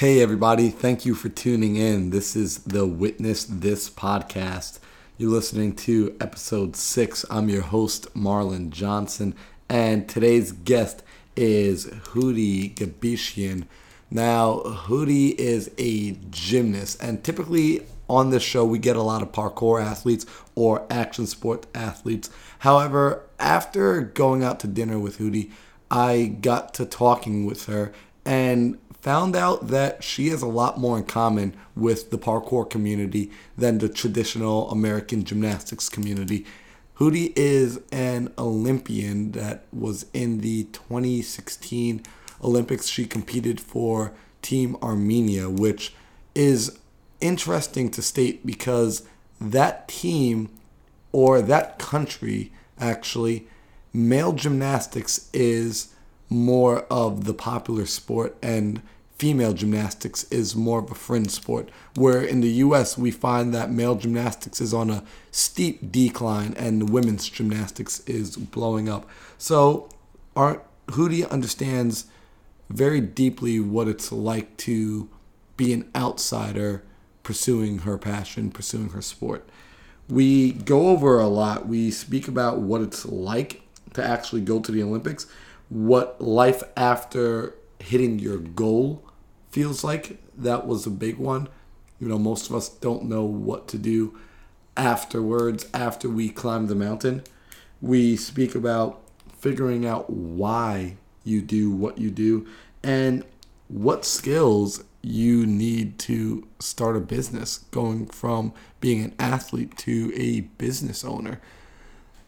Hey, everybody. Thank you for tuning in. This is the Witness This podcast. You're listening to episode six. I'm your host, Marlon Johnson, and today's guest is Houry Gebeshian. Now, Houry is a gymnast, and typically on this show, we get a lot of parkour athletes or action sport athletes. However, after going out to dinner with Houry, I got to talking with her and found out that she has a lot more in common with the parkour community than the traditional American gymnastics community. Houry is an Olympian that was in the 2016 Olympics. She competed for Team Armenia, which is interesting to state because that team or that country actually, male gymnastics is more of the popular sport and female gymnastics is more of a fringe sport. Where in the US, we find that male gymnastics is on a steep decline and women's gymnastics is blowing up. So, our Houry understands very deeply what it's like to be an outsider pursuing her passion, pursuing her sport. We go over a lot. We speak about what it's like to actually go to the Olympics what life after hitting your goal feels like. That was a big one. You know, most of us don't know what to do afterwards, after we climb the mountain. We speak about figuring out why you do what you do and what skills you need to start a business, going from being an athlete to a business owner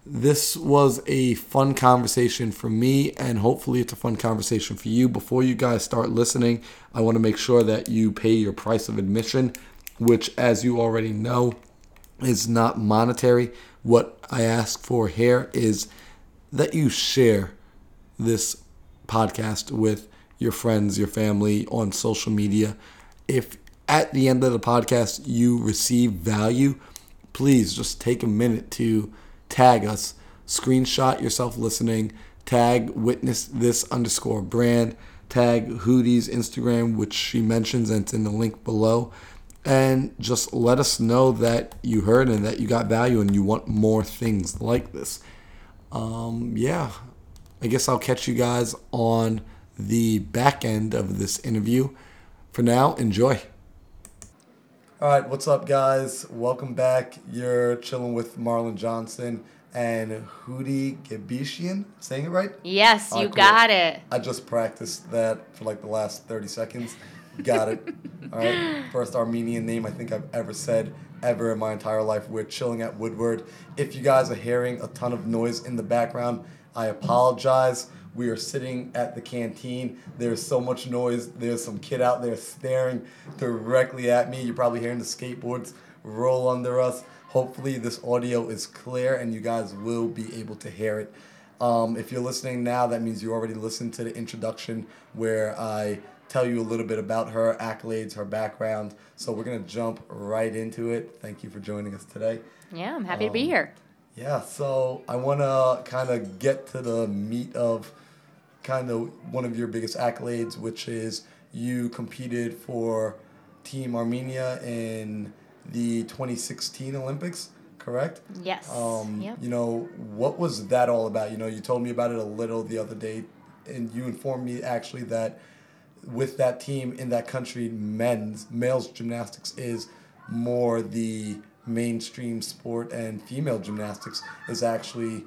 this was a fun conversation for me, and hopefully, it's a fun conversation for you. Before you guys start listening, I want to make sure that you pay your price of admission, which, as you already know, is not monetary. What I ask for here is that you share this podcast with your friends, your family on social media. If at the end of the podcast you receive value, please just take a minute to tag us, screenshot yourself listening, tag witness this underscore brand, tag Houry's Instagram, which she mentions and it's in the link below. And just let us know that you heard and that you got value and you want more things like this. Um, yeah, I guess I'll catch you guys on the back end of this interview. For now, enjoy. All right, what's up, guys? Welcome back. You're chilling with Marlon Johnson and Houry Gebeshian. Saying it right? Yes, you cool. got it. I just practiced that for like the last 30 seconds. Got it. All right. First Armenian name I think I've ever said ever in my entire life. We're chilling at Woodward. If you guys are hearing a ton of noise in the background, I apologize. We are sitting at the canteen. There's so much noise. There's some kid out there staring directly at me. You're probably hearing the skateboards roll under us. Hopefully, this audio is clear and you guys will be able to hear it. Um, if you're listening now, that means you already listened to the introduction where I tell you a little bit about her accolades, her background. So we're going to jump right into it. Thank you for joining us today. Yeah, I'm happy um, to be um, here. Yeah, so I want to kind of get to the meat of kind of one of your biggest accolades, which is you competed for Team Armenia in the 2016 Olympics, correct? Yes. Um, yep. You know, what was that all about? You know, you told me about it a little the other day, and you informed me actually that with that team in that country, men's, males gymnastics is more the mainstream sport, and female gymnastics is actually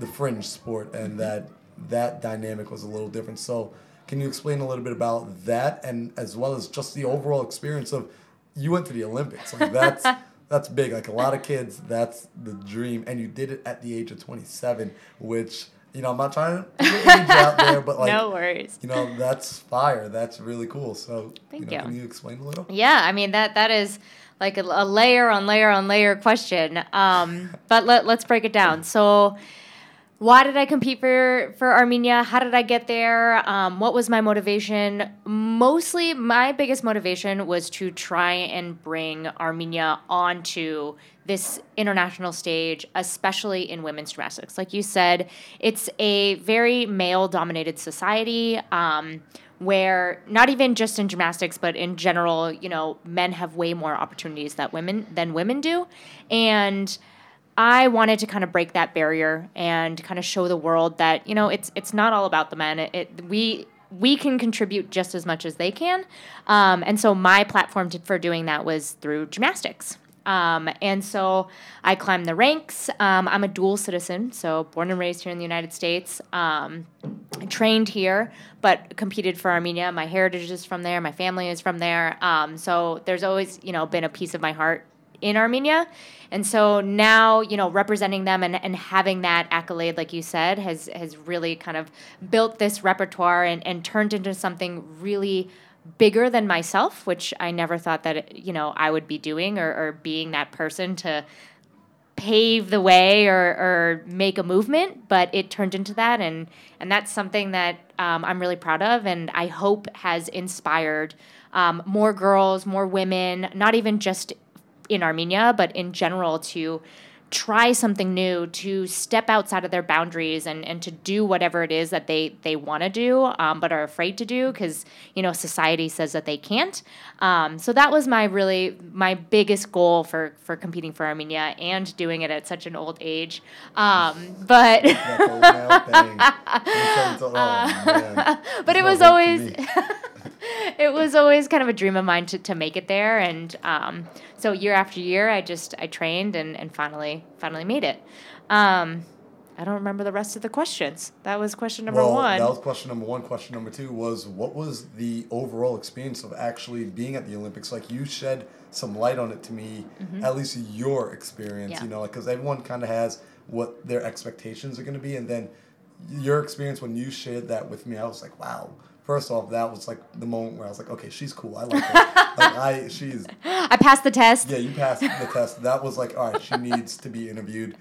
the fringe sport, and mm-hmm. that that dynamic was a little different. So, can you explain a little bit about that, and as well as just the overall experience of you went to the Olympics? Like that's that's big. Like a lot of kids, that's the dream, and you did it at the age of twenty seven, which. You know, I'm not trying to put age out there, but like, no worries. You know, that's fire. That's really cool. So, Thank you, know, you. Can you explain a little? Yeah, I mean that that is like a, a layer on layer on layer question. Um, but let let's break it down. So, why did I compete for for Armenia? How did I get there? Um, what was my motivation? Mostly, my biggest motivation was to try and bring Armenia onto this international stage, especially in women's gymnastics. Like you said, it's a very male dominated society. Um, where not even just in gymnastics but in general you know men have way more opportunities that women than women do and I wanted to kind of break that barrier and kind of show the world that you know it's it's not all about the men. It, it we we can contribute just as much as they can, um, and so my platform to, for doing that was through gymnastics. Um, and so I climbed the ranks. Um, I'm a dual citizen, so born and raised here in the United States. Um, trained here, but competed for Armenia. My heritage is from there. My family is from there. Um, so there's always, you know, been a piece of my heart in Armenia. And so now, you know, representing them and, and having that accolade, like you said, has has really kind of built this repertoire and, and turned into something really bigger than myself, which I never thought that, you know, I would be doing or, or being that person to pave the way or, or make a movement, but it turned into that. And, and that's something that um, I'm really proud of and I hope has inspired um, more girls, more women, not even just in Armenia, but in general to try something new, to step outside of their boundaries and, and to do whatever it is that they, they want to do, um, but are afraid to do because, you know, society says that they can't. Um, so that was my really, my biggest goal for, for competing for Armenia and doing it at such an old age. Um, but, but it was always, it was always kind of a dream of mine to, to make it there. And um, so year after year, I just I trained and, and finally finally made it. Um, I don't remember the rest of the questions. That was question number well, one. That was question number one. Question number two was what was the overall experience of actually being at the Olympics? Like you shed some light on it to me, mm-hmm. at least your experience. Yeah. You know, because like, everyone kind of has what their expectations are going to be, and then your experience when you shared that with me, I was like, wow first off, that was like the moment where I was like, okay, she's cool. I like her. like I, she's. I passed the test. Yeah, you passed the test. That was like, all right, she needs to be interviewed.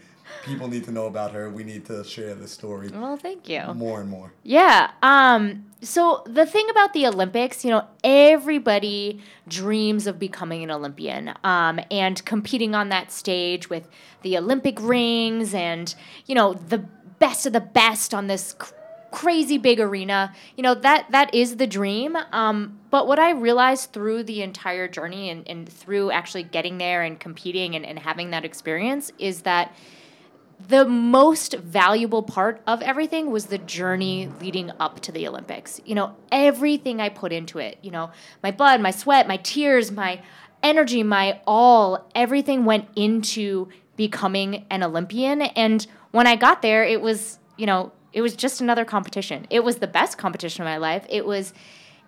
People need to know about her. We need to share this story. Well, thank you. More and more. Yeah. Um. So the thing about the Olympics, you know, everybody dreams of becoming an Olympian, um, and competing on that stage with the Olympic rings, and you know the best of the best on this crazy big arena. You know, that that is the dream. Um, but what I realized through the entire journey and, and through actually getting there and competing and, and having that experience is that the most valuable part of everything was the journey leading up to the Olympics. You know, everything I put into it, you know, my blood, my sweat, my tears, my energy, my all, everything went into becoming an Olympian. And when I got there, it was, you know, it was just another competition. It was the best competition of my life. It was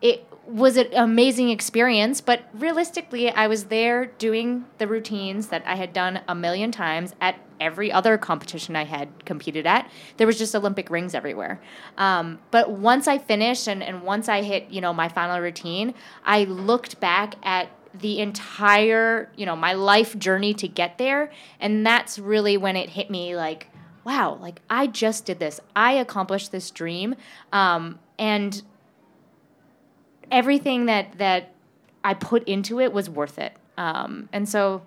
it was an amazing experience, but realistically, I was there doing the routines that I had done a million times at every other competition I had competed at. There was just Olympic rings everywhere. Um, but once I finished and, and once I hit, you know, my final routine, I looked back at the entire, you know, my life journey to get there. And that's really when it hit me like, wow, like I just did this. I accomplished this dream. Um, and everything that, that I put into it was worth it. Um, and so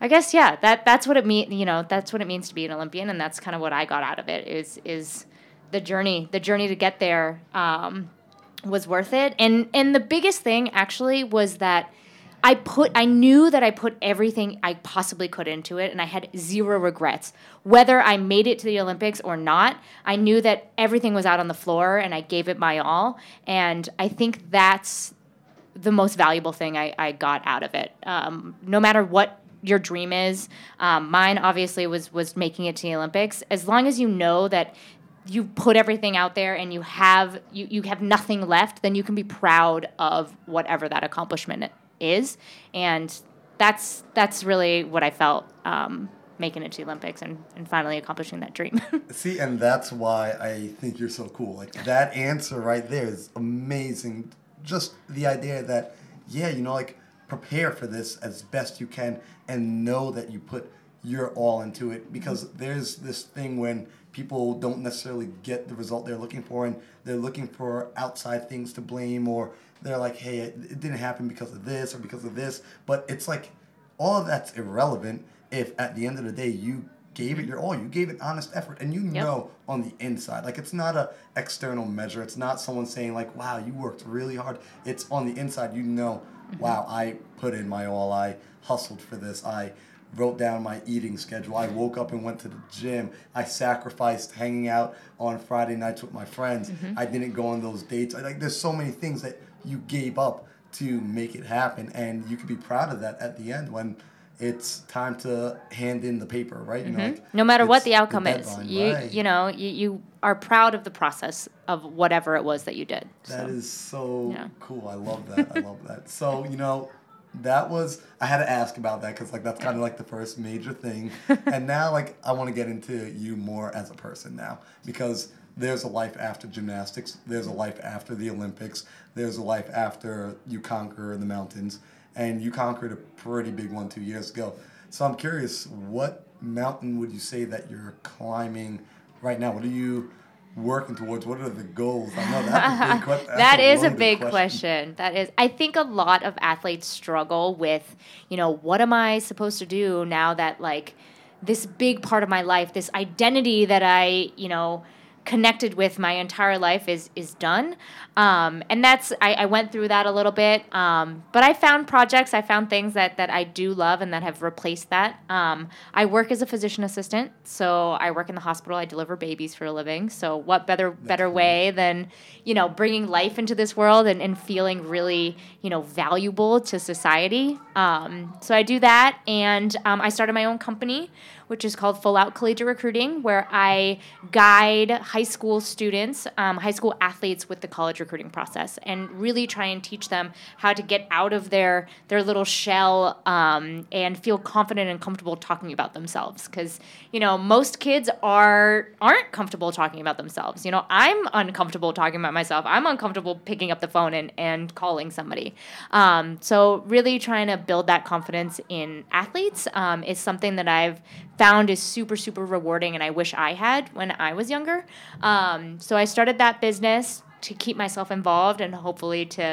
I guess, yeah, that, that's what it mean, you know, that's what it means to be an Olympian. And that's kind of what I got out of it is, is the journey, the journey to get there, um, was worth it. And, and the biggest thing actually was that, I put I knew that I put everything I possibly could into it and I had zero regrets. Whether I made it to the Olympics or not, I knew that everything was out on the floor and I gave it my all. And I think that's the most valuable thing I, I got out of it. Um, no matter what your dream is, um, mine obviously was was making it to the Olympics. As long as you know that you put everything out there and you have you, you have nothing left, then you can be proud of whatever that accomplishment is, and that's that's really what I felt um, making it to the Olympics and, and finally accomplishing that dream. See, and that's why I think you're so cool. Like that answer right there is amazing. Just the idea that, yeah, you know, like prepare for this as best you can and know that you put your all into it because mm-hmm. there's this thing when people don't necessarily get the result they're looking for and they're looking for outside things to blame or they're like, hey, it, it didn't happen because of this or because of this. But it's like all of that's irrelevant if at the end of the day you gave it your all. You gave it honest effort, and you Yep. know on the inside. Like it's not a external measure. It's not someone saying like, "Wow, you worked really hard." It's on the inside. You know, mm-hmm. "Wow, I put in my all. I hustled for this. I." Wrote down my eating schedule. I woke up and went to the gym. I sacrificed hanging out on Friday nights with my friends. Mm-hmm. I didn't go on those dates. I, like there's so many things that you gave up to make it happen, and you could be proud of that at the end when it's time to hand in the paper, right? You know, like, Mm-hmm. no matter what the outcome is deadline, you right. you know you, you are proud of the process of whatever it was that you did That so. is so Yeah. cool. I love that. I love that. So you know, that was I had to ask about that because like that's kind of like the first major thing, and now like I want to get into you more as a person now because there's a life after gymnastics. There's a life after the Olympics. There's a life after you conquer the mountains, and you conquered a pretty big one two years ago. So I'm curious, what mountain would you say that you're climbing right now? What are you working towards? What are the goals? I know that's a big question. That's that is a big question. That is, I think a lot of athletes struggle with, you know, what am I supposed to do now that like this big part of my life, this identity that I, you know, connected with my entire life is is done. Um, and that's I, I went through that a little bit. Um, but I found projects, I found things that that I do love and that have replaced that. Um, I work as a physician assistant, so I work in the hospital. I deliver babies for a living. So what better better cool. way than you know bringing life into this world and, and feeling really you know valuable to society. Um, so I do that, and um, I started my own company which is called Full Out Collegiate Recruiting, where I guide high school students, um, high school athletes with the college recruiting process, and really try and teach them how to get out of their their little shell um, and feel confident and comfortable talking about themselves. Because you know most kids are aren't comfortable talking about themselves. You know I'm uncomfortable talking about myself. I'm uncomfortable picking up the phone and and calling somebody. Um, so really trying to build that confidence in athletes um, is something that I've found is super super rewarding and i wish i had when i was younger. Um, so i started that business to keep myself involved and hopefully to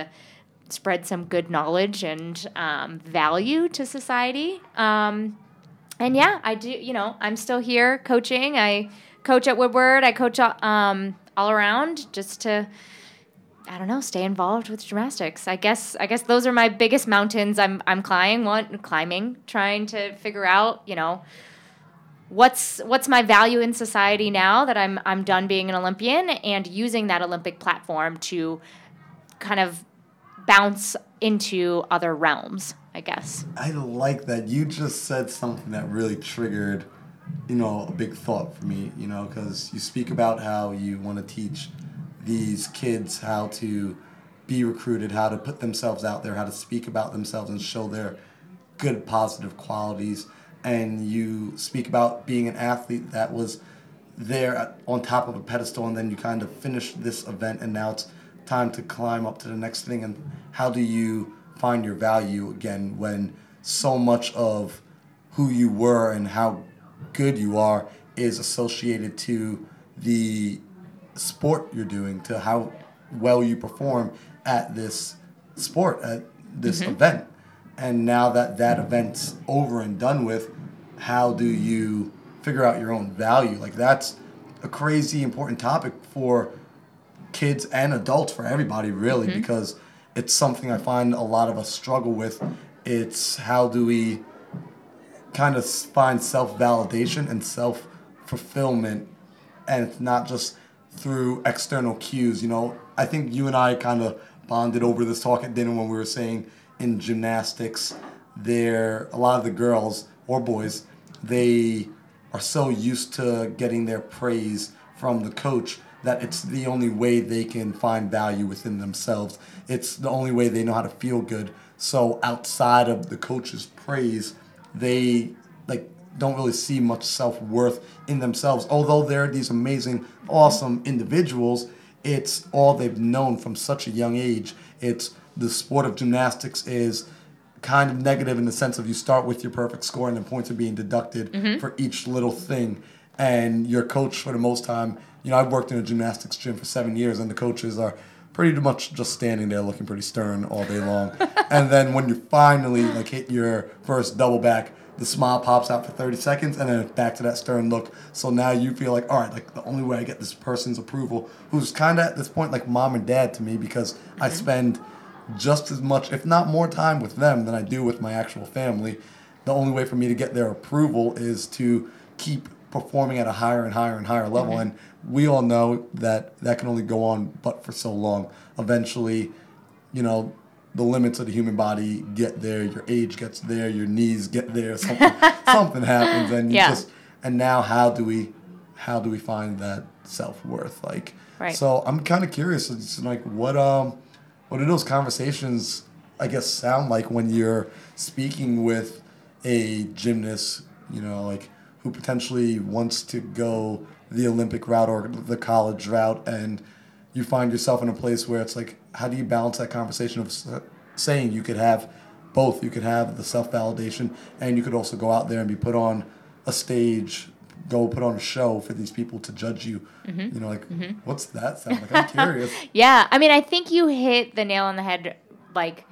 spread some good knowledge and um, value to society. Um, and yeah i do you know i'm still here coaching. I coach at woodward. I coach um, all around just to I don't know, stay involved with gymnastics. I guess I guess those are my biggest mountains I'm I'm climbing, one climbing, trying to figure out, you know, what's what's my value in society now that I'm I'm done being an Olympian and using that Olympic platform to kind of bounce into other realms, I guess. I like that. You just said something that really triggered, you know, a big thought for me, you know, because you speak about how you want to teach these kids how to be recruited, how to put themselves out there, how to speak about themselves and show their good, positive qualities. And you speak about being an athlete that was there on top of a pedestal, and then you kind of finished this event, and now it's time to climb up to the next thing. And how do you find your value again when so much of who you were and how good you are is associated to the sport you're doing, to how well you perform at this sport, at this mm-hmm. event. And now that that event's over and done with, how do you figure out your own value? Like, that's a crazy important topic for kids and adults, for everybody, really, mm-hmm. because it's something I find a lot of us struggle with. It's how do we kind of find self validation and self fulfillment, and it's not just through external cues. You know, I think you and I kind of bonded over this talk at dinner when we were saying in gymnastics, there a lot of the girls or boys, they are so used to getting their praise from the coach that it's the only way they can find value within themselves. It's the only way they know how to feel good. So outside of the coach's praise, they like don't really see much self-worth in themselves. Although they're these amazing, awesome individuals, it's all they've known from such a young age. It's the sport of gymnastics is kind of negative in the sense of you start with your perfect score and then points are being deducted for each little thing. And your coach, for the most time, you know, I've worked in a gymnastics gym for seven years, and the coaches are pretty much just standing there looking pretty stern all day long. and then when you finally like hit your first double back, the smile pops out for 30 seconds and then back to that stern look. So now you feel like, all right, like the only way I get this person's approval, who's kind of at this point like mom and dad to me because mm-hmm. I spend just as much, if not more time with them than I do with my actual family. The only way for me to get their approval is to keep performing at a higher and higher and higher level. And we all know that that can only go on but for so long. Eventually, you know, the limits of the human body get there, your age gets there, your knees get there, something something happens and you yeah. just and now how do we how do we find that self worth? Like right. so I'm kinda curious. It's like what um what do those conversations I guess sound like when you're speaking with a gymnast, you know, like who potentially wants to go the Olympic route or the college route and you find yourself in a place where it's like, how do you balance that conversation of saying you could have both? You could have the self validation, and you could also go out there and be put on a stage, go put on a show for these people to judge you. Mm-hmm. You know, like, mm-hmm. what's that sound like? I'm curious. yeah, I mean, I think you hit the nail on the head, like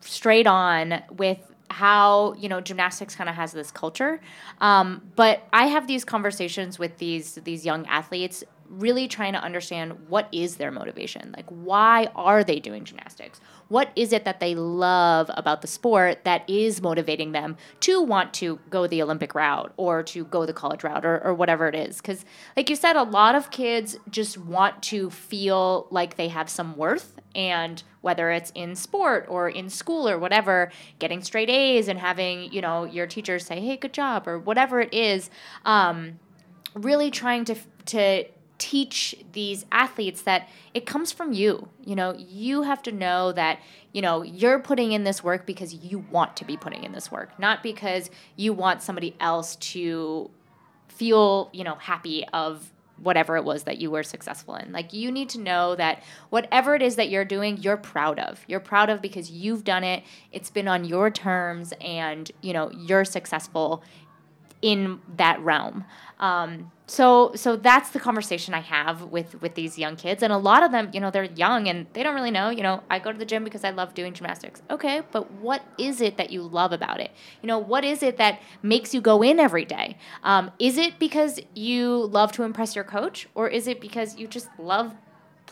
straight on with how you know gymnastics kind of has this culture um, but i have these conversations with these these young athletes really trying to understand what is their motivation like why are they doing gymnastics what is it that they love about the sport that is motivating them to want to go the olympic route or to go the college route or, or whatever it is? Because like you said a lot of kids just want to feel like they have some worth and whether it's in sport or in school or whatever getting straight a's and having you know your teachers say hey good job or whatever it is um, really trying to to teach these athletes that it comes from you. You know, you have to know that, you know, you're putting in this work because you want to be putting in this work, not because you want somebody else to feel, you know, happy of whatever it was that you were successful in. Like you need to know that whatever it is that you're doing, you're proud of. You're proud of because you've done it. It's been on your terms and, you know, you're successful in that realm. Um, so so that's the conversation I have with with these young kids, and a lot of them, you know, they're young and they don't really know. You know, I go to the gym because I love doing gymnastics. Okay, but what is it that you love about it? You know, what is it that makes you go in every day? Um, is it because you love to impress your coach, or is it because you just love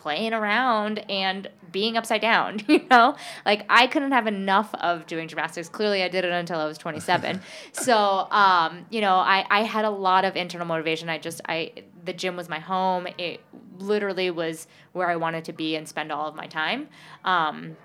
playing around and being upside down, you know? Like I couldn't have enough of doing gymnastics. Clearly I did it until I was 27. so, um, you know, I, I had a lot of internal motivation. I just, I, the gym was my home. It literally was where I wanted to be and spend all of my time. Um,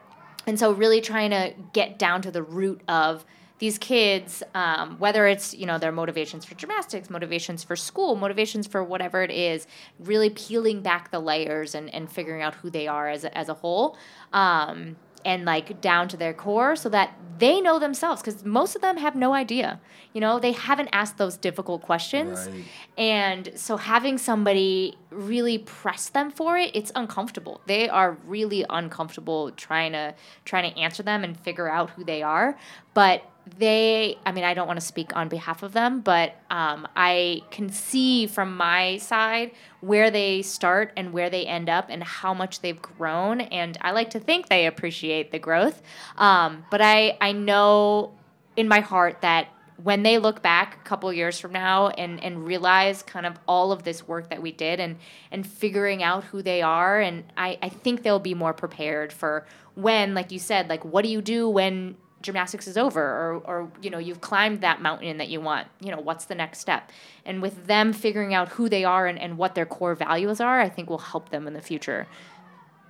and so really trying to get down to the root of, these kids, um, whether it's you know their motivations for gymnastics, motivations for school, motivations for whatever it is, really peeling back the layers and, and figuring out who they are as a, as a whole. Um, and like down to their core so that they know themselves because most of them have no idea you know they haven't asked those difficult questions right. and so having somebody really press them for it it's uncomfortable they are really uncomfortable trying to trying to answer them and figure out who they are but they i mean i don't want to speak on behalf of them but um, i can see from my side where they start and where they end up and how much they've grown and i like to think they appreciate the growth. Um, but i i know in my heart that when they look back a couple years from now and, and realize kind of all of this work that we did and, and figuring out who they are and I, I think they'll be more prepared for when like you said like what do you do when gymnastics is over or, or you know you've climbed that mountain that you want you know what's the next step? And with them figuring out who they are and, and what their core values are i think will help them in the future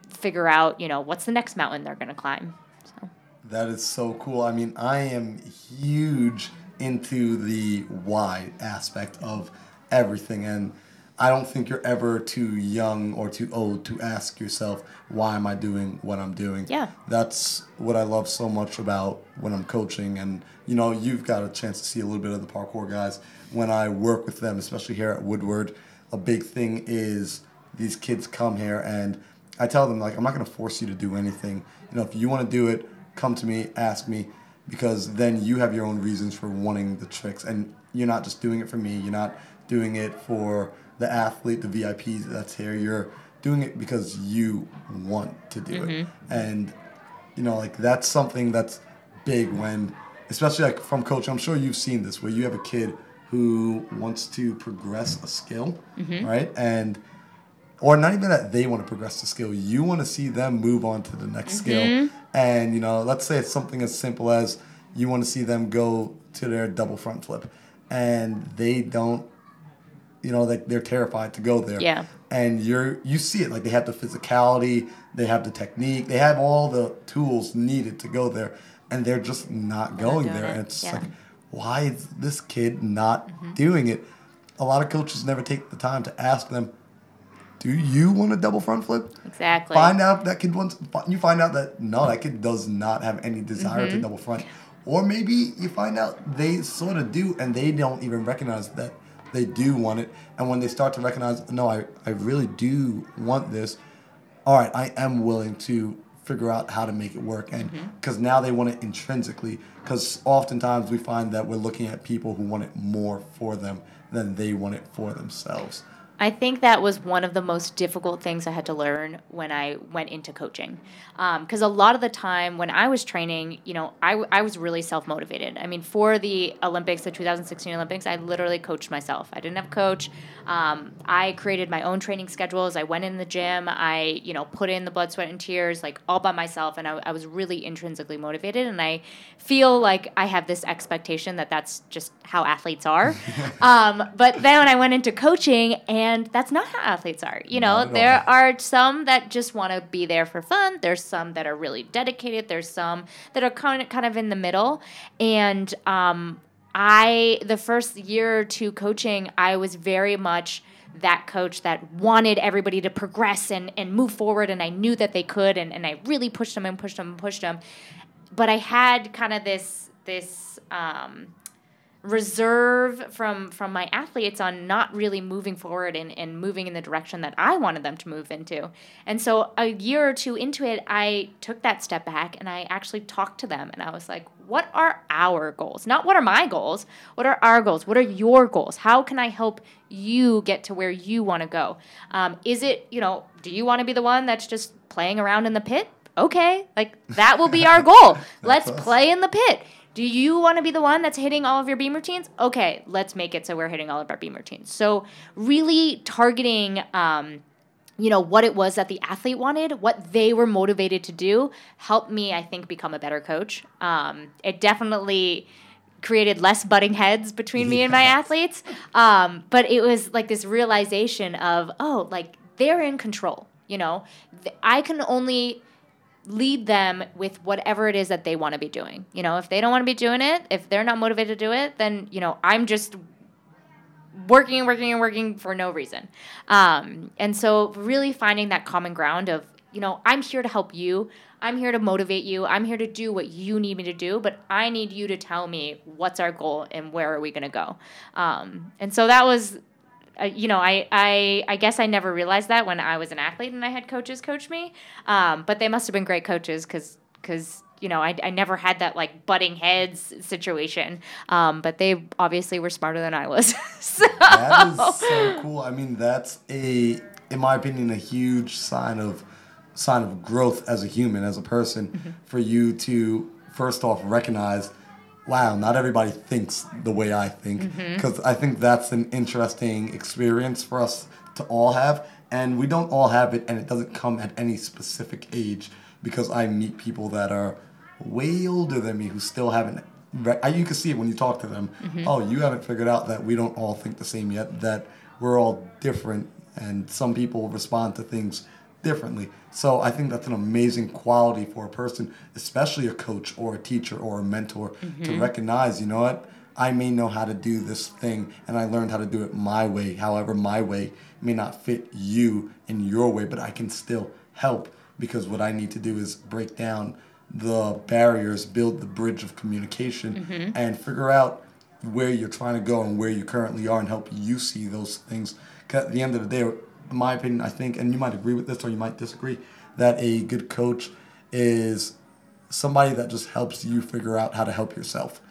figure out you know what's the next mountain they're going to climb so. That is so cool. I mean i am huge into the why aspect of everything and I don't think you're ever too young or too old to ask yourself, why am I doing what I'm doing? Yeah. That's what I love so much about when I'm coaching. And, you know, you've got a chance to see a little bit of the parkour guys. When I work with them, especially here at Woodward, a big thing is these kids come here and I tell them, like, I'm not going to force you to do anything. You know, if you want to do it, come to me, ask me, because then you have your own reasons for wanting the tricks. And you're not just doing it for me, you're not doing it for the athlete, the VIP that's here. You're doing it because you want to do mm-hmm. it. And, you know, like that's something that's big when especially like from coach, I'm sure you've seen this where you have a kid who wants to progress a skill, Mm-hmm. right? And or not even that they want to progress the skill. You want to see them move on to the next skill. Mm-hmm. And you know, let's say it's something as simple as you want to see them go to their double front flip, and they don't. You know, like they're terrified to go there. Yeah. And you're you see it like they have the physicality, they have the technique, they have all the tools needed to go there, and they're just not going doing there. it, And it's yeah. like, why is this kid not doing it? A lot of coaches never take the time to ask them, "Do you want a double front flip?" Exactly. Find out if that kid wants. You find out that no, that kid does not have any desire Mm-hmm. to double front, or maybe you find out they sort of do, and they don't even recognize that they do want it. And when they start to recognize, no, I, I really do want this. All right, I am willing to figure out how to make it work, and Mm-hmm. because now they want it intrinsically. Because oftentimes we find that we're looking at people who want it more for them than they want it for themselves. I think that was one of the most difficult things I had to learn when I went into coaching. Um, because a lot of the time when I was training, you know, I, I was really self motivated. I mean, for the Olympics, the 2016 Olympics, I literally coached myself. I didn't have a coach. Um, I created my own training schedules. I went in the gym. I, you know, put in the blood, sweat, and tears, like all by myself. And I, I was really intrinsically motivated. And I feel like I have this expectation that that's just how athletes are. um, but then when I went into coaching, and that's not how athletes are. You know, there all. are some that just want to be there for fun. There's some that are really dedicated. There's some that are kind of kind of in the middle. And um, I, the first year or two coaching, I was very much that coach that wanted everybody to progress and, and move forward and I knew that they could and, and I really pushed them and pushed them and pushed them. But I had kind of this this um, reserve from from my athletes on not really moving forward and, and moving in the direction that I wanted them to move into. And so a year or two into it, I took that step back and I actually talked to them and I was like, what are our goals? Not what are my goals? What are our goals? What are your goals? How can I help you get to where you want to go? Um, is it, you know, do you want to be the one that's just playing around in the pit? Okay, like that will be our goal. Let's play in the pit. Do you want to be the one that's hitting all of your beam routines? Okay, let's make it so we're hitting all of our beam routines. So really targeting, um, you know, what it was that the athlete wanted, what they were motivated to do, helped me, I think, become a better coach. Um, it definitely created less butting heads between me and my athletes. Um, but it was like this realization of, oh, like they're in control. You know, I can only lead them with whatever it is that they want to be doing. You know, if they don't want to be doing it, if they're not motivated to do it, then, you know, I'm just working and working and working for no reason. Um, and so, really finding that common ground of, you know, I'm here to help you. I'm here to motivate you. I'm here to do what you need me to do, but I need you to tell me what's our goal and where are we going to go. Um, and so that was, uh, you know, I, I I guess I never realized that when I was an athlete and I had coaches coach me. Um, but they must have been great coaches because because you know I, I never had that like butting heads situation. Um, but they obviously were smarter than I was. so That is so cool. I mean, that's a, in my opinion, a huge sign of sign of growth as a human, as a person, for you to first off recognize, wow, not everybody thinks the way I think, mm-hmm. because I think that's an interesting experience for us to all have, and we don't all have it, and it doesn't come at any specific age, because I meet people that are way older than me who still haven't re- I- you can see it when you talk to them. Mm-hmm. Oh, you haven't figured out that we don't all think the same yet. That we're all different, and some people respond to things differently. So I think that's an amazing quality for a person, especially a coach or a teacher or a mentor, to mm-hmm. recognize. You know what? I may know how to do this thing, and I learned how to do it my way. However, my way may not fit you in your way, but I can still help because what I need to do is break down the barriers, build the bridge of communication, mm-hmm. and figure out where you're trying to go and where you currently are and help you see those things. at the end of the day, my opinion, I think, and you might agree with this or you might disagree, that a good coach is somebody that just helps you figure out how to help yourself.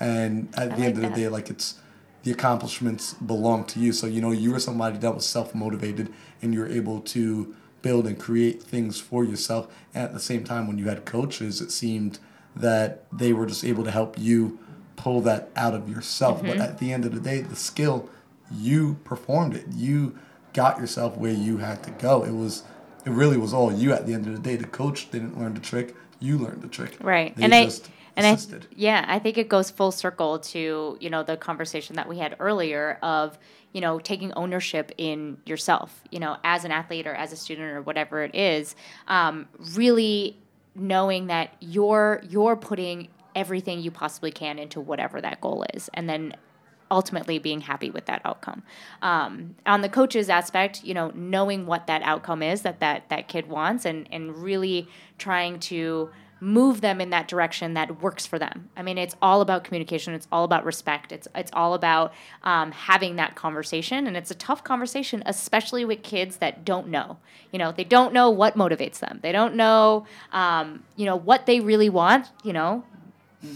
And at the like end of that. the day, like it's the accomplishments belong to you. So, you know, you were somebody that was self motivated and you're able to build and create things for yourself. And at the same time, when you had coaches, it seemed that they were just able to help you pull that out of yourself. But mm-hmm. at the end of the day, the skill, you performed it. You got yourself where you had to go. It was, it really was all you at the end of the day. The coach didn't learn the trick. You learned the trick. Right. They and I just and I yeah, I think it goes full circle to, you know, the conversation that we had earlier of, you know, taking ownership in yourself, you know, as an athlete or as a student or whatever it is, um, really knowing that you're you're putting everything you possibly can into whatever that goal is and then ultimately being happy with that outcome. Um, on the coach's aspect, you know, knowing what that outcome is that that, that kid wants and, and really trying to move them in that direction that works for them. I mean, it's all about communication. It's all about respect. It's, it's all about um, having that conversation. And it's a tough conversation, especially with kids that don't know. You know, they don't know what motivates them. They don't know, um, you know, what they really want, you know,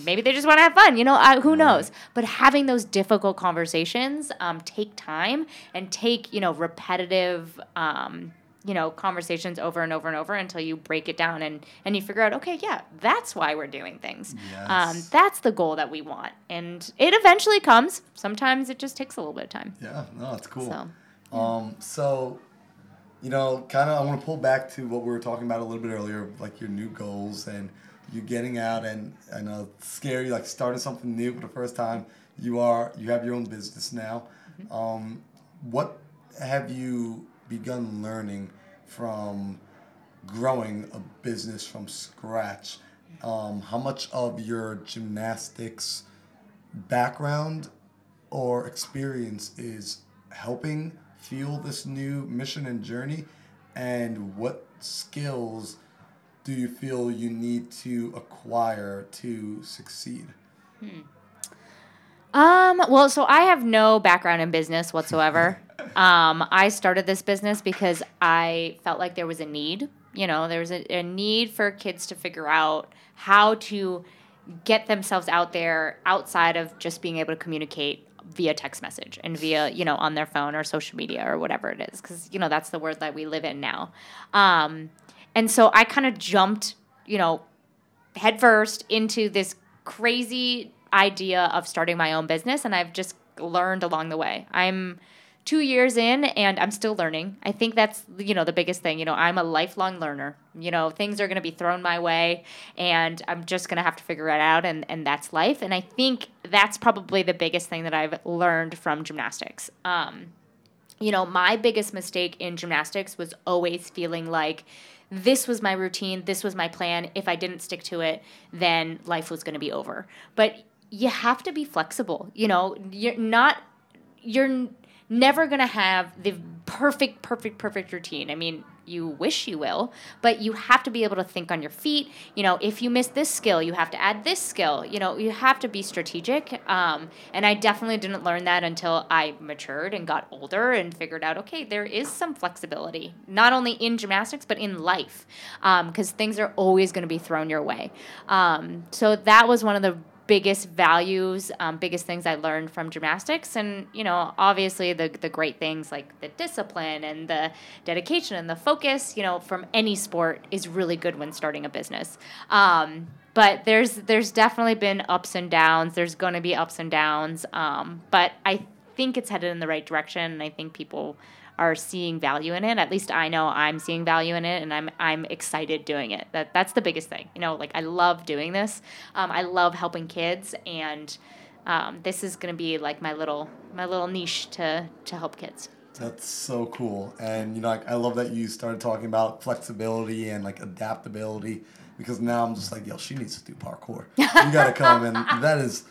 maybe they just want to have fun you know I, who knows? But having those difficult conversations um, take time and take you know repetitive um, you know conversations over and over and over until you break it down and and you figure out okay yeah that's why we're doing things. Um, that's the goal that we want. And it eventually comes. Sometimes it just takes a little bit of time. Yeah, no, it's cool. So, Um, so, you know, kind of, I want to pull back to what we were talking about a little bit earlier, like your new goals and you getting out and I know it's scary, like starting something new for the first time. You are, you have your own business now. Um, what have you begun learning from growing a business from scratch? Um, how much of your gymnastics background or experience is helping fuel this new mission and journey? And what skills do you feel you need to acquire to succeed? Um, well, so I have no background in business whatsoever. um, I started this business because I felt like there was a need. You know, there was a, a need for kids to figure out how to get themselves out there outside of just being able to communicate via text message and via, you know, on their phone or social media or whatever it is. Because, you know, that's the world that we live in now. Um, and so I kind of jumped, you know, headfirst into this crazy idea of starting my own business and I've just learned along the way. I'm 2 years in and I'm still learning. I think that's you know the biggest thing, you know, I'm a lifelong learner. You know, things are going to be thrown my way and I'm just going to have to figure it out and and that's life and I think that's probably the biggest thing that I've learned from gymnastics. Um you know, my biggest mistake in gymnastics was always feeling like this was my routine, this was my plan. If I didn't stick to it, then life was going to be over. But you have to be flexible. You know, you're not, you're never going to have the perfect, perfect, perfect routine. I mean, you wish you will, but you have to be able to think on your feet. You know, if you miss this skill, you have to add this skill. You know, you have to be strategic. Um, and I definitely didn't learn that until I matured and got older and figured out, okay, there is some flexibility, not only in gymnastics, but in life, because things are always going to be thrown your way. Um, so that was one of the biggest values, um, biggest things I learned from gymnastics, and you know, obviously the the great things like the discipline and the dedication and the focus, you know, from any sport is really good when starting a business. Um, but there's there's definitely been ups and downs. There's going to be ups and downs, um, but I think it's headed in the right direction, and I think people are seeing value in it. At least I know I'm seeing value in it, and I'm I'm excited doing it. That that's the biggest thing. You know, like I love doing this. Um, I love helping kids, and um, this is gonna be like my little my little niche to to help kids. That's so cool. And you know, like, I love that you started talking about flexibility and like adaptability because now I'm just like, yo, she needs to do parkour. You gotta come and that is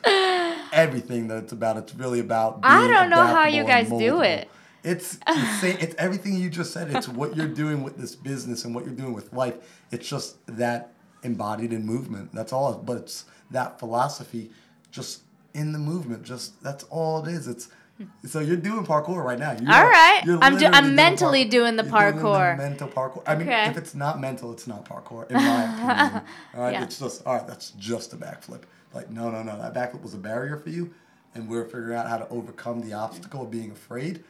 everything that it's about. It's really about being I don't know how you guys do it. It's insane. It's everything you just said. It's what you're doing with this business and what you're doing with life. It's just that embodied in movement. That's all. But it's that philosophy just in the movement. Just that's all it is. It's so you're doing parkour right now. You're, All right. you're I'm do- I'm doing mentally parkour. doing the You're doing parkour. mental parkour. I mean, Okay. if it's not mental, it's not parkour. In my opinion. All right. Yeah. It's just all right. That's just a backflip. Like no, no, no. That backflip was a barrier for you, and we're figuring out how to overcome the obstacle of being afraid.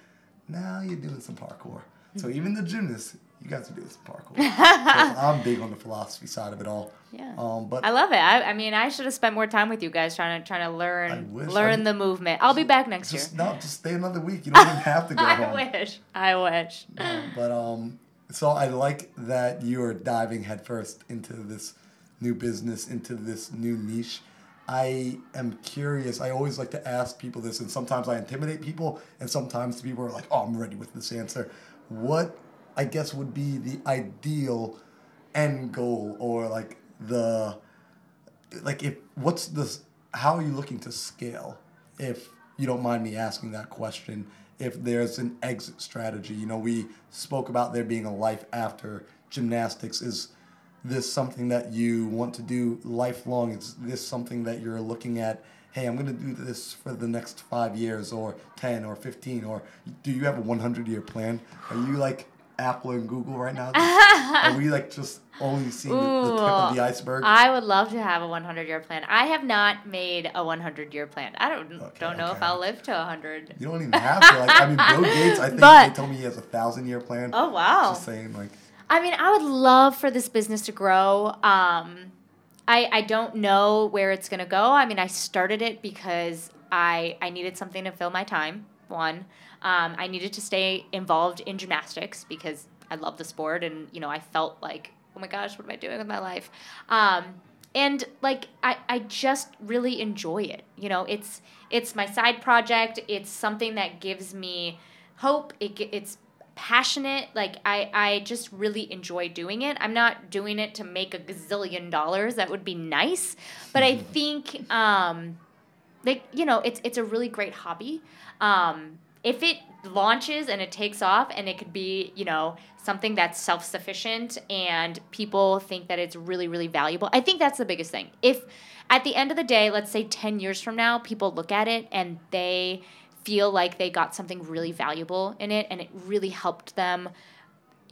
Now you're doing some parkour. So even the gymnast, you guys are doing some parkour. I'm big on the philosophy side of it all. Yeah. Um, but I love it. I, I mean, I should have spent more time with you guys trying to trying to learn learn I- the movement. I'll be back next just year. no, just stay another week. You don't even have to go I home. wish. I wish. Um, but um, so I like that you are diving headfirst into this new business, into this new niche. I am curious. I always like to ask people this, and sometimes I intimidate people, and sometimes people are like, "Oh, I'm ready with this answer." What I guess would be the ideal end goal, or like the like if what's this? How are you looking to scale? If you don't mind me asking that question, if there's an exit strategy, you know, we spoke about there being a life after gymnastics. Is this something that you want to do lifelong? Is this something that you're looking at? Hey, I'm going to do this for the next five years, or ten, or fifteen, or do you have a 100 year plan? Are you like Apple and Google right now? Are we like just only seeing the, the tip of the iceberg? I would love to have a 100 year plan. I have not made a 100 year plan. I don't Okay, don't know if. I'll live to 100. You don't even have to. Like, I mean, Bill Gates. I think But- they told me he has a thousand year plan. Oh wow. Just saying, like, I mean, I would love for this business to grow. Um, I I don't know where it's gonna go. I mean, I started it because I I needed something to fill my time. One, um, I needed to stay involved in gymnastics because I love the sport, and you know, I felt like, oh my gosh, what am I doing with my life? Um, and like I, I just really enjoy it you know it's it's my side project it's something that gives me hope it, it's passionate like I, I just really enjoy doing it. I'm not doing it to make a gazillion dollars. That would be nice. But i think um like you know it's it's a really great hobby. Um if it launches and it takes off and it could be you know something that's self-sufficient and people think that it's really really valuable i think that's the biggest thing. If at the end of the day let's say 10 years from now people look at it and they feel like they got something really valuable in it and it really helped them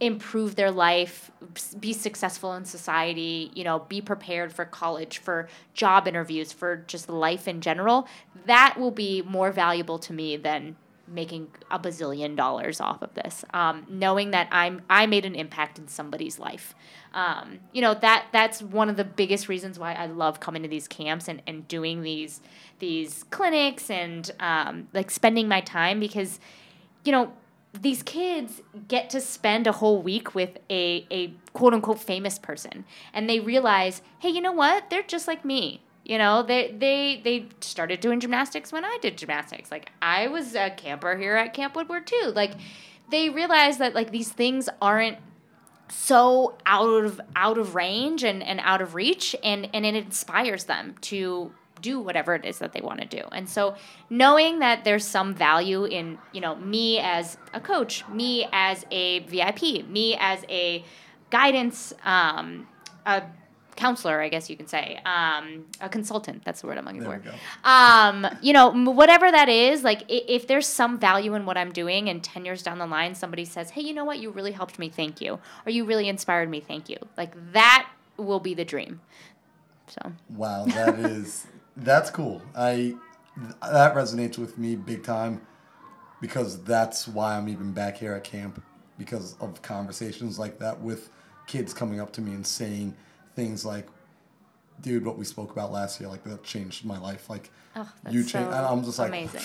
improve their life, be successful in society, you know, be prepared for college, for job interviews, for just life in general, that will be more valuable to me than making a bazillion dollars off of this. Um, knowing that I'm I made an impact in somebody's life. Um, you know, that that's one of the biggest reasons why I love coming to these camps and, and doing these these clinics and um, like spending my time because you know, these kids get to spend a whole week with a, a quote unquote famous person and they realize, hey, you know what? They're just like me. You know, they they they started doing gymnastics when I did gymnastics. Like I was a camper here at Camp Woodward too. Like they realize that like these things aren't so out of out of range and, and out of reach and, and it inspires them to do whatever it is that they want to do. And so knowing that there's some value in, you know, me as a coach, me as a VIP, me as a guidance um, a counselor, I guess you can say, um, a consultant. That's the word I'm looking There for. Um, you know, whatever that is, like if there's some value in what I'm doing, and ten years down the line, somebody says, "Hey, you know what? You really helped me. Thank you," or "You really inspired me. Thank you." Like that will be the dream. So wow, that is that's cool. I that resonates with me big time because that's why I'm even back here at camp because of conversations like that with kids coming up to me and saying things like, "Dude, what we spoke about last year, like that changed my life." Like Oh, you changed, so and I'm just like, amazing.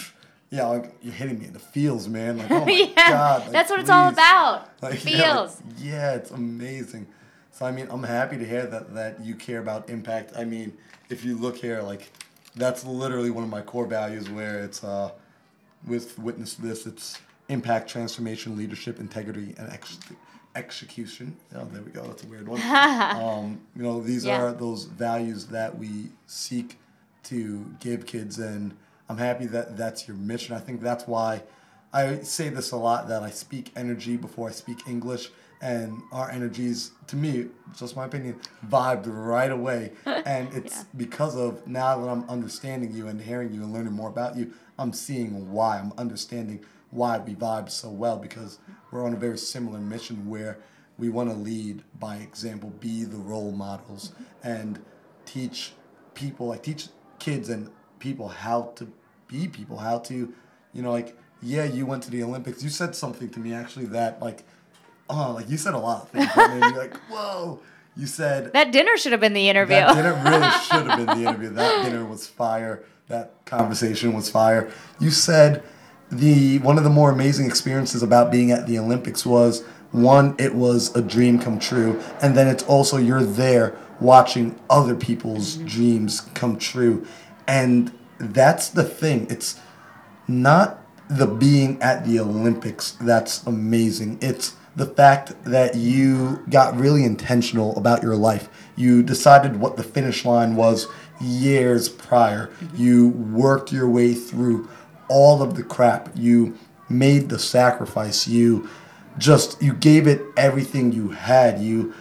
yeah, like you're hitting me in the feels, man. Like, oh my yeah, god, like, that's what it's all about. Like, yeah, like, Feels. yeah, it's amazing. So I mean, I'm happy to hear that that you care about impact. I mean, if you look here, like that's literally one of my core values. Where it's uh, with witness this, it's impact, transformation, leadership, integrity, and ex- execution. Oh, there we go. That's a weird one. um, you know, these Yeah. are those values that we seek to give kids, and I'm happy that that's your mission. I think that's why I say this a lot that I speak energy before I speak English, and our energies, to me, just my opinion, vibed right away. And it's Yeah. because of now that I'm understanding you and hearing you and learning more about you, I'm seeing why. I'm understanding why we vibe so well because we're on a very similar mission where we want to lead by example, be the role models, and teach people, like teach kids and people how to be people, how to, you know, like, yeah, you went to the Olympics. You said something to me actually that, like, oh, like you said a lot of things that made me like, whoa. You said that dinner should have been the interview. That dinner really should have been the interview. That dinner was fire. That conversation was fire. You said the one of the more amazing experiences about being at the Olympics was one, it was a dream come true, and then it's also you're there watching other people's mm-hmm. dreams come true. And that's the thing. It's not the being at the Olympics that's amazing. It's the fact that you got really intentional about your life. You decided what the finish line was years prior. Mm-hmm. You worked your way through all of the crap. You made the sacrifice. You just you gave it everything you had. You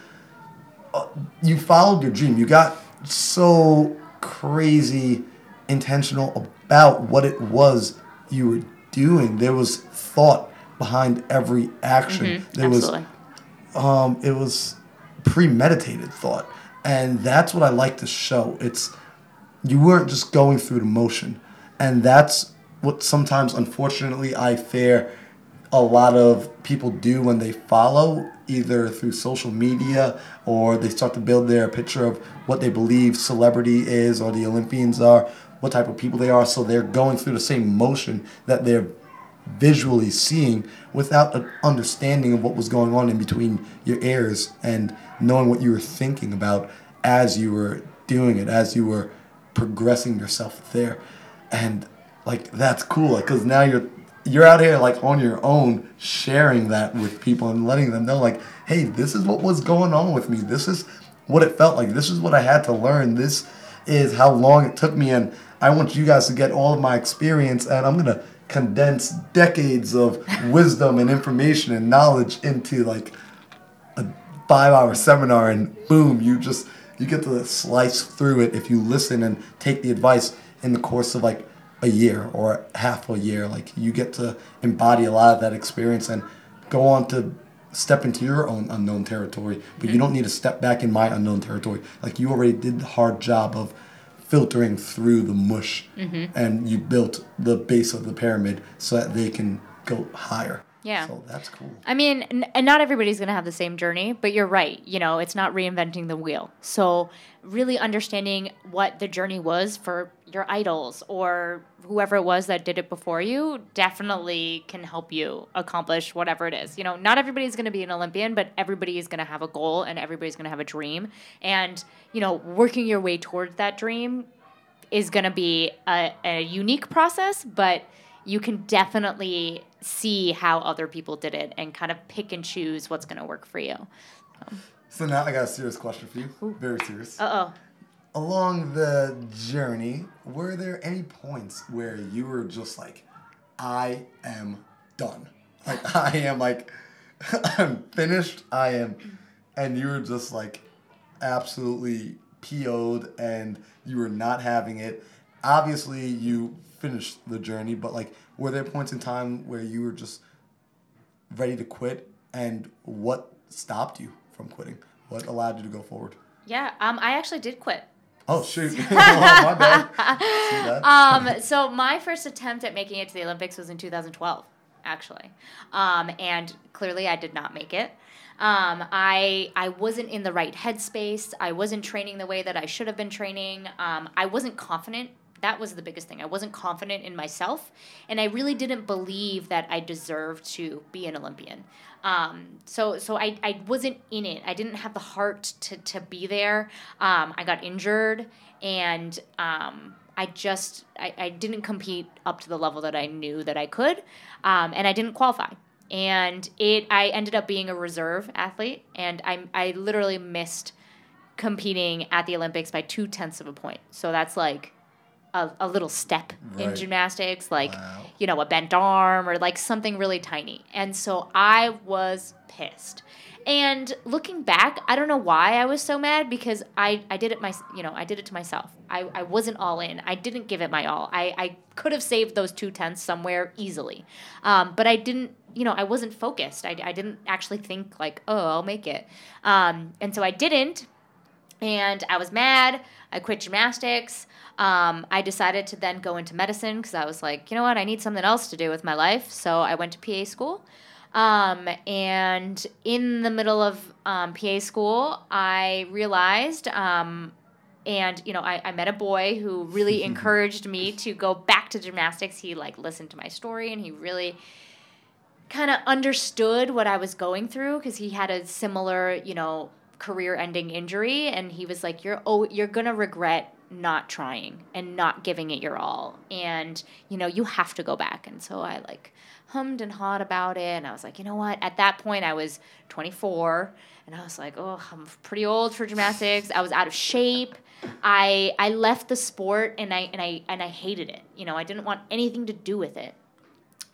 uh, you followed your dream. You got so crazy intentional about what it was you were doing. There was thought behind every action. Mm-hmm, there absolutely. was um, it was premeditated thought. And that's what I like to show. It's you weren't just going through the motion. And that's what sometimes unfortunately I fear a lot of people do when they follow either through social media or they start to build their picture of what they believe celebrity is or the Olympians are, what type of people they are. So they're going through the same motion that they're visually seeing without an understanding of what was going on in between your ears and knowing what you were thinking about as you were doing it, as you were progressing yourself there. And like that's cool because now you're you're out here like on your own sharing that with people and letting them know like hey this is what was going on with me. This is what it felt like. This is what i had to learn. This is how long it took me and i want you guys to get all of my experience and i'm gonna condense decades of wisdom and information and knowledge into like a five hour seminar and boom you just you get to slice through it if you listen and take the advice in the course of like a year or half a year like you get to embody a lot of that experience and go on to step into your own unknown territory but you don't need to step back in my unknown territory like you already did the hard job of filtering through the mush mm-hmm. and you built the base of the pyramid so that they can go higher. Yeah. So that's cool. I mean, n- and not everybody's going to have the same journey, but you're right. You know, it's not reinventing the wheel. So, really understanding what the journey was for your idols or whoever it was that did it before you definitely can help you accomplish whatever it is. You know, not everybody's going to be an Olympian, but everybody is going to have a goal and everybody's going to have a dream. And, you know, working your way towards that dream is going to be a, a unique process, but you can definitely see how other people did it and kind of pick and choose what's going to work for you. So. so now I got a serious question for you. Ooh. Very serious. Uh oh. Along the journey, were there any points where you were just like, I am done? Like, I am like, I'm finished. I am. And you were just like, absolutely PO'd and you were not having it. Obviously, you finished the journey, but like, were there points in time where you were just ready to quit, and what stopped you from quitting? What allowed you to go forward? Yeah, um, I actually did quit. Oh shoot! oh, my bad. um, so my first attempt at making it to the Olympics was in 2012, actually, um, and clearly I did not make it. Um, I I wasn't in the right headspace. I wasn't training the way that I should have been training. Um, I wasn't confident that was the biggest thing. I wasn't confident in myself, and I really didn't believe that I deserved to be an Olympian. Um, so so I, I wasn't in it. I didn't have the heart to, to be there. Um, I got injured, and um, I just I, I didn't compete up to the level that I knew that I could, um, and I didn't qualify. And it I ended up being a reserve athlete, and I I literally missed competing at the Olympics by two tenths of a point. So that's like a, a little step right. in gymnastics, like, wow. you know, a bent arm or like something really tiny. And so I was pissed. And looking back, I don't know why I was so mad because I, I did it my you know I did it to myself. I, I wasn't all in. I didn't give it my all. I, I could have saved those two tenths somewhere easily, um, but I didn't. You know I wasn't focused. I, I didn't actually think like oh I'll make it, um, and so I didn't, and I was mad. I quit gymnastics. Um, I decided to then go into medicine because I was like, you know what, I need something else to do with my life. So I went to PA school. Um, and in the middle of um, PA school, I realized, um, and you know, I, I met a boy who really encouraged me to go back to gymnastics. He like listened to my story and he really kind of understood what I was going through because he had a similar, you know, career-ending injury, and he was like, "You're oh, you're gonna regret not trying and not giving it your all, and you know, you have to go back." And so I like hummed and hawed about it, and I was like, you know what? At that point, I was 24, and I was like, oh, I'm pretty old for gymnastics. I was out of shape. I I left the sport, and I and I and I hated it. You know, I didn't want anything to do with it.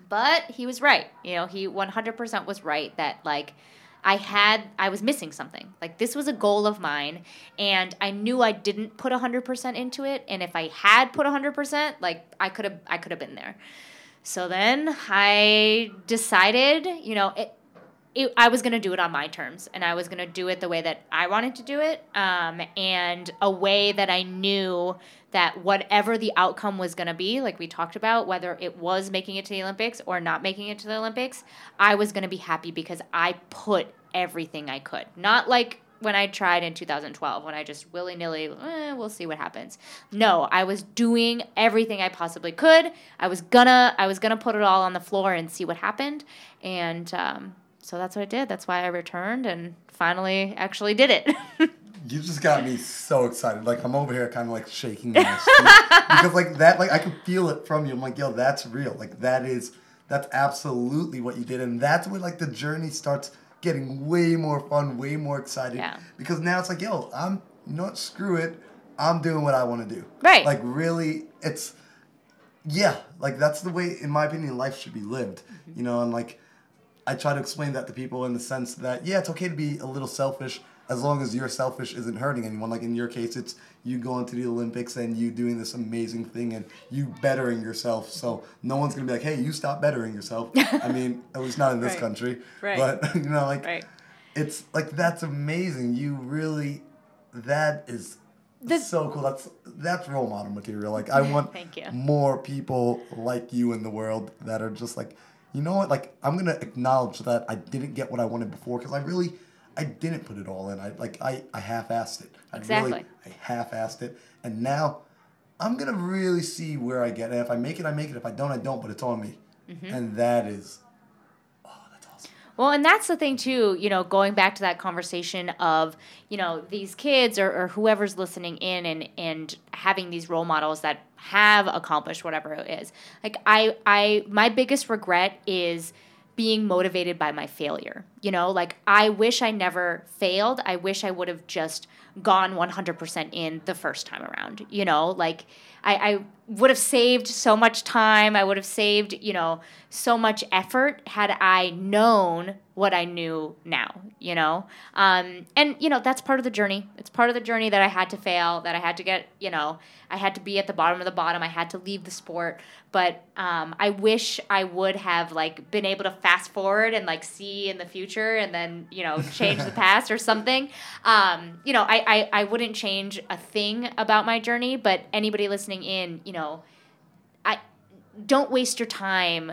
But he was right. You know, he 100% was right that like I had I was missing something. Like this was a goal of mine and I knew I didn't put 100% into it and if I had put 100%, like I could have I could have been there. So then I decided, you know, it, it, I was going to do it on my terms and I was going to do it the way that I wanted to do it um, and a way that I knew that whatever the outcome was going to be, like we talked about, whether it was making it to the Olympics or not making it to the Olympics, I was going to be happy because I put everything I could. Not like when I tried in 2012, when I just willy nilly, eh, we'll see what happens. No, I was doing everything I possibly could. I was gonna, I was gonna put it all on the floor and see what happened, and um, so that's what I did. That's why I returned and finally actually did it. you just got me so excited. Like I'm over here, kind of like shaking my because like that, like I can feel it from you. I'm like, yo, that's real. Like that is, that's absolutely what you did, and that's where like the journey starts getting way more fun, way more excited. Yeah. Because now it's like, yo, I'm you know what, screw it. I'm doing what I want to do. Right. Like really, it's yeah, like that's the way, in my opinion, life should be lived. Mm-hmm. You know, and like I try to explain that to people in the sense that yeah, it's okay to be a little selfish as long as your selfish isn't hurting anyone. Like in your case, it's you going to the Olympics and you doing this amazing thing and you bettering yourself. So no one's gonna be like, hey, you stop bettering yourself. I mean, at least not in this right. country. Right. But you know, like right. it's like that's amazing. You really, that is. The, so cool. That's that's role model material. Like I want more people like you in the world that are just like, you know what? Like I'm gonna acknowledge that I didn't get what I wanted before because I really I didn't put it all in. I like I, I half-assed it. I exactly. Really, I half-assed it, and now I'm gonna really see where I get. And if I make it, I make it. If I don't, I don't. But it's on me, mm-hmm. and that is. Oh, that's awesome. Well, and that's the thing too. You know, going back to that conversation of you know these kids or, or whoever's listening in and and having these role models that have accomplished whatever it is. Like I I my biggest regret is being motivated by my failure. You know, like I wish I never failed. I wish I would have just gone 100% in the first time around. You know, like I, I would have saved so much time. I would have saved, you know, so much effort had I known what I knew now, you know? Um, and, you know, that's part of the journey. It's part of the journey that I had to fail, that I had to get, you know, I had to be at the bottom of the bottom. I had to leave the sport. But um, I wish I would have, like, been able to fast forward and, like, see in the future and then, you know, change the past or something. Um, you know, I, I, I wouldn't change a thing about my journey, but anybody listening in, you know, I don't waste your time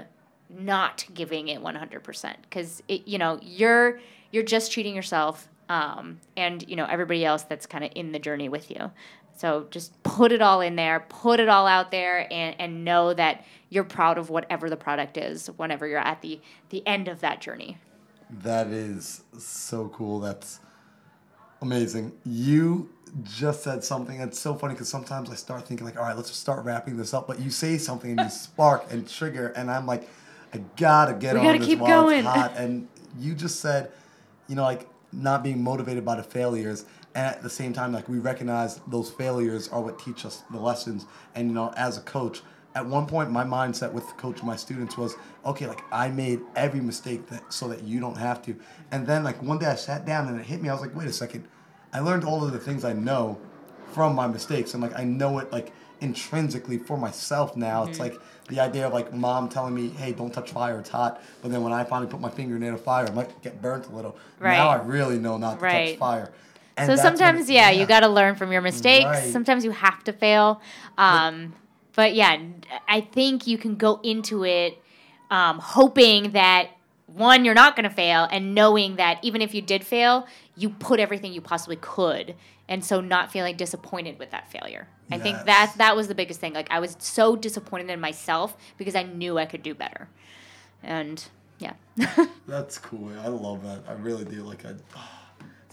not giving it 100% because you know you're you're just treating yourself um, and you know everybody else that's kind of in the journey with you. So just put it all in there put it all out there and, and know that you're proud of whatever the product is whenever you're at the the end of that journey. That is so cool. That's amazing you just said something that's so funny because sometimes i start thinking like all right let's just start wrapping this up but you say something and you spark and trigger and i'm like I gotta get we on gotta this keep while going. it's hot. And you just said, you know, like not being motivated by the failures, and at the same time, like we recognize those failures are what teach us the lessons. And you know, as a coach, at one point, my mindset with coaching my students was, okay, like I made every mistake that so that you don't have to. And then like one day I sat down and it hit me. I was like, wait a second, I learned all of the things I know from my mistakes, and like I know it like intrinsically for myself now. Mm-hmm. It's like the idea of like mom telling me, "Hey, don't touch fire; it's hot." But then when I finally put my finger near the fire, I might get burnt a little. Right. Now I really know not to right. touch fire. And so sometimes, yeah, yeah, you got to learn from your mistakes. Right. Sometimes you have to fail. Um, but, but, yeah, I think you can go into it um, hoping that one, you're not going to fail, and knowing that even if you did fail, you put everything you possibly could, and so not feeling disappointed with that failure. I think that that was the biggest thing. Like I was so disappointed in myself because I knew I could do better, and yeah. That's cool. I love that. I really do. Like, I.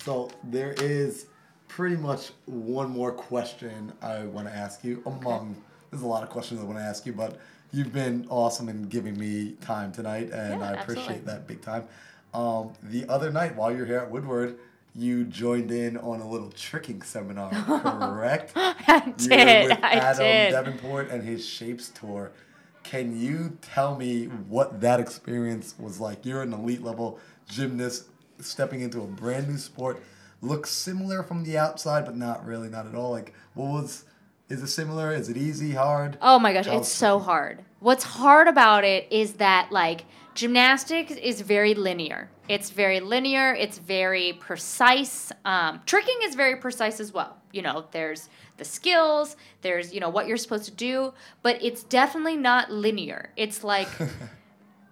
So there is pretty much one more question I want to ask you. Among there's a lot of questions I want to ask you, but you've been awesome in giving me time tonight, and Yeah, I appreciate absolutely. that big time. Um, the other night while you're here at Woodward, you joined in on a little tricking seminar, correct? I did. with I Adam did. Davenport and his Shapes tour. Can you tell me what that experience was like? You're an elite level gymnast stepping into a brand new sport. Looks similar from the outside, but not really, not at all. Like, what was? Is it similar? Is it easy? Hard? Oh my gosh, it's so hard. What's hard about it is that like gymnastics is very linear. It's very linear. It's very precise. Um, tricking is very precise as well. You know, there's the skills. There's you know what you're supposed to do, but it's definitely not linear. It's like.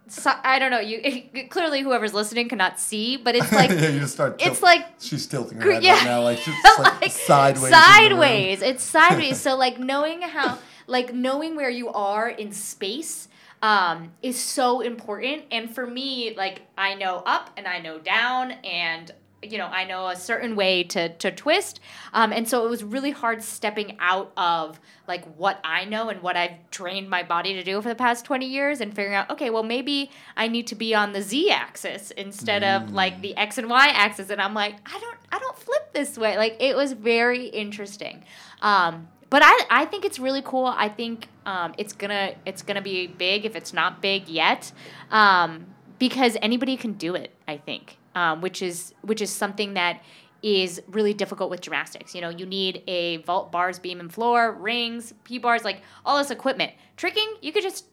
So, I don't know. You clearly whoever's listening cannot see, but it's like yeah, you just start. it's like she's tilting her head yeah. right now, like she's like, Like, sideways. in the room. sideways. It's sideways. so like knowing how, like knowing where you are in space, um, is so important. And for me, like I know up and I know down, and you know I know a certain way to to twist. Um, and so it was really hard stepping out of like what I know and what I've trained my body to do for the past 20 years and figuring out, okay, well, maybe I need to be on the Z axis instead of like the X and Y axis. And I'm like, I don't, I don't flip this way. Like it was very interesting. Um, but I, I think it's really cool. I think um, it's gonna it's gonna be big if it's not big yet, um, because anybody can do it. I think, um, which is which is something that is really difficult with gymnastics. You know, you need a vault, bars, beam, and floor, rings, P bars, like all this equipment. Tricking, you could just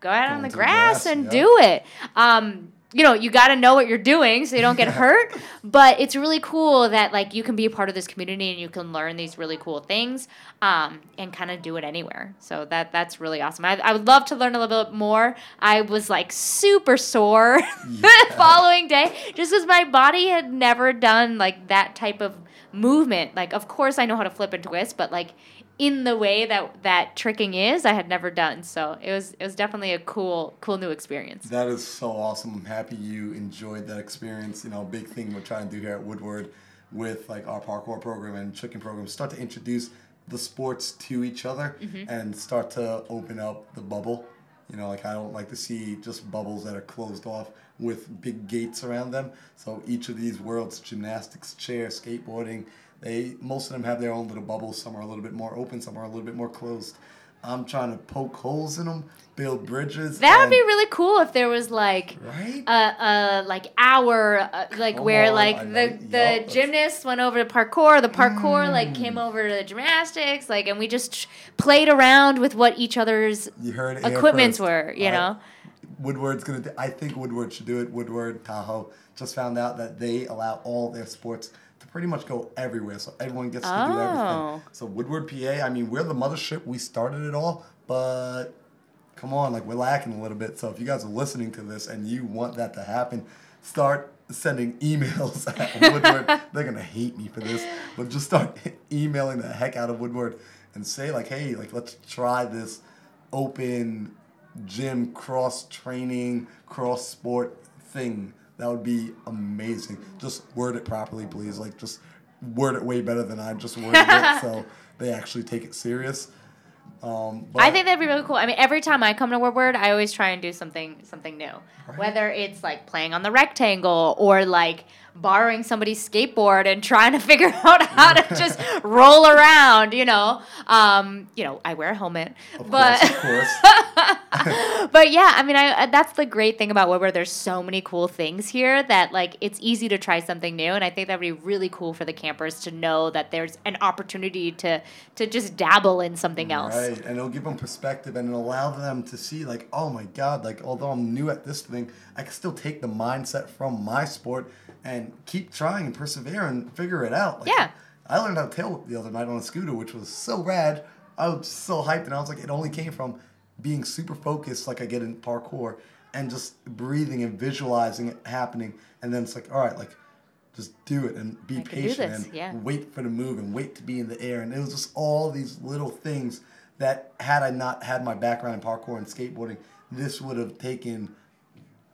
go out Go on the into grass, grass, and yeah. do it. Um, you know, you got to know what you're doing so you don't get hurt. But it's really cool that like you can be a part of this community and you can learn these really cool things um, and kind of do it anywhere. So that that's really awesome. I, I would love to learn a little bit more. I was like super sore the following day just because my body had never done like that type of movement. Like, of course, I know how to flip and twist, but like in the way that that tricking is, I had never done. So it was it was definitely a cool cool new experience. That is so awesome. I'm happy you enjoyed that experience. You know, big thing we're trying to do here at Woodward with like our parkour program and tricking program, start to introduce the sports to each other mm-hmm. and start to open up the bubble. You know, like I don't like to see just bubbles that are closed off with big gates around them. So each of these worlds, gymnastics, chair, skateboarding, they most of them have their own little bubbles. Some are a little bit more open, some are a little bit more closed. I'm trying to poke holes in them, build bridges. That would be really cool if there was like right. a, a like hour uh, like Come where on, like I the know- the that's- gymnasts went over to parkour the parkour like came Mm. over to the gymnastics like and we just played around with what each other's You heard equipments were you All know right. Woodward's gonna. Do, I think Woodward should do it. Woodward, Tahoe just found out that they allow all their sports pretty much go everywhere, so everyone gets to do Oh. everything. So Woodward, PA. I mean, we're the mothership. We started it all, but come on, like we're lacking a little bit. So if you guys are listening to this and you want that to happen, start sending emails at Woodward. They're gonna hate me for this, but just start emailing the heck out of Woodward and say like, hey, like let's try this open gym cross training cross sport thing. That would be amazing. Just word it properly, please. Like just word it way better than I just worded it, so they actually take it serious. Um, but I think that'd be really cool. I mean, every time I come to Woodward, I always try and do something something new. Right. Whether it's like playing on the rectangle or like borrowing somebody's skateboard and trying to figure out how to just roll around, you know. Um, you know, I wear a helmet, of but course, course. but yeah, I mean, I that's the great thing about Woodward. There's so many cool things here that like it's easy to try something new, and I think that'd be really cool for the campers to know that there's an opportunity to to just dabble in something else. Right, and it'll give them perspective and it'll allow them to see, like, oh my God, like, although I'm new at this thing, I can still take the mindset from my sport and keep trying and persevere and figure it out. Like, Yeah. I learned how to tail whip the other night on a scooter, which was so rad. I was so hyped, and I was like, it only came from being super focused, like I get in parkour, and just breathing and visualizing it happening and then it's like all right like just do it and be I patient and yeah. wait for the move and wait to be in the air and it was just all these little things that had I not had my background in parkour and skateboarding this would have taken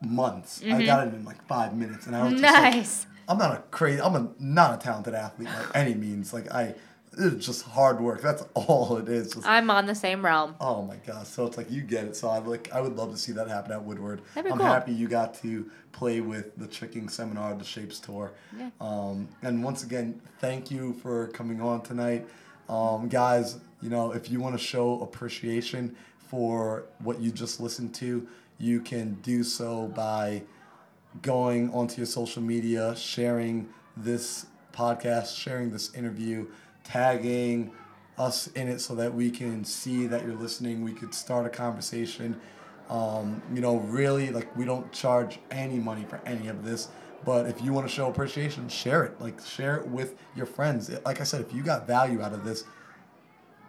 months I got it in like five minutes and I was just like, Mm-hmm. Nice. I'm not a crazy. I'm a not a talented athlete by any means. Like I, it's just hard work. That's all it is. Just, I'm on the same realm. oh my gosh. So it's like you get it. So I like. I would love to see that happen at Woodward. I'm cool. happy you got to play with the tricking seminar, the Shapes Tour. Yeah. Um, and once again, thank you for coming on tonight, um, guys. You know, if you want to show appreciation for what you just listened to, you can do so by going onto your social media, sharing this podcast, sharing this interview, tagging us in it so that we can see that you're listening. We could start a conversation. Um, you know, really, like, we don't charge any money for any of this. But if you want to show appreciation, share it. Like, share it with your friends. Like I said, if you got value out of this,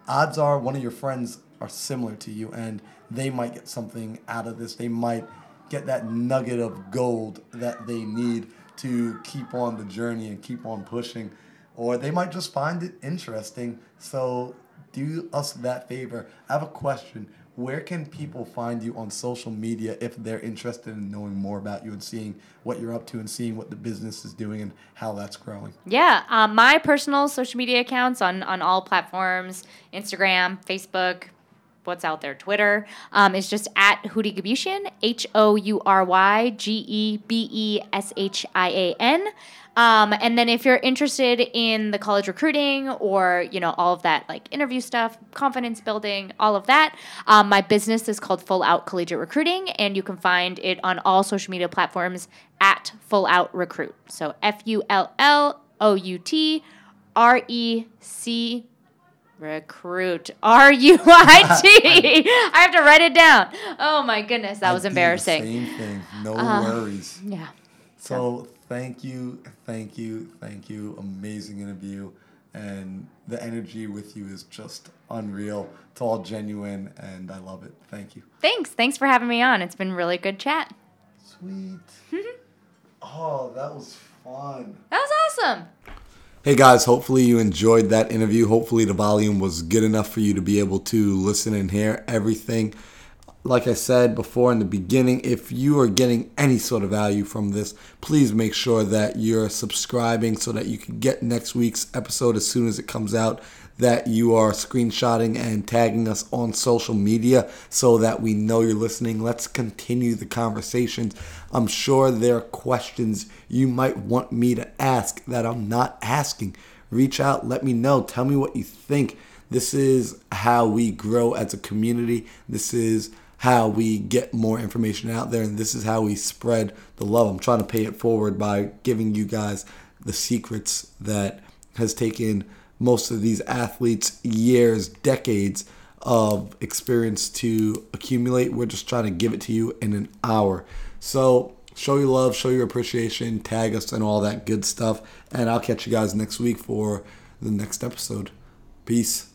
odds are one of your friends are similar to you and they might get something out of this. They might get that nugget of gold that they need to keep on the journey and keep on pushing. Or they might just find it interesting. So do us that favor. I have a question. Where can people find you on social media if they're interested in knowing more about you and seeing what you're up to and seeing what the business is doing and how that's growing? Yeah, um, my personal social media accounts on on all platforms, Instagram, Facebook, what's out there, Twitter, um, is just at Houry Gebeshian, H O U R Y G E B E S H I A N. Um, and then if you're interested in the college recruiting or you know all of that like interview stuff, confidence building, all of that, um, my business is called Full Out Collegiate Recruiting, and you can find it on all social media platforms at Full Out Recruit. So F U L L O U T R E C Recruit R U I T. I have to write it down. Oh my goodness, that I was embarrassing. Same thing. No Uh, worries. Yeah. So thank you, thank you, thank you. Amazing interview, and the energy with you is just unreal. It's all genuine, and I love it. Thank you. Thanks. Thanks for having me on. It's been really good chat. Sweet. oh, that was fun. That was awesome. Hey guys, hopefully you enjoyed that interview. Hopefully the volume was good enough for you to be able to listen and hear everything. Like I said before in the beginning, if you are getting any sort of value from this, please make sure that you're subscribing so that you can get next week's episode as soon as it comes out. That you are screenshotting and tagging us on social media so that we know you're listening. Let's continue the conversations. I'm sure there are questions you might want me to ask that I'm not asking. Reach out, let me know, tell me what you think. This is how we grow as a community. This is how we get more information out there, and this is how we spread the love. I'm trying to pay it forward by giving you guys the secrets that has taken most of these athletes years, decades of experience to accumulate. We're just trying to give it to you in an hour. So show your love, show your appreciation, tag us, and all that good stuff. And I'll catch you guys next week for the next episode. Peace.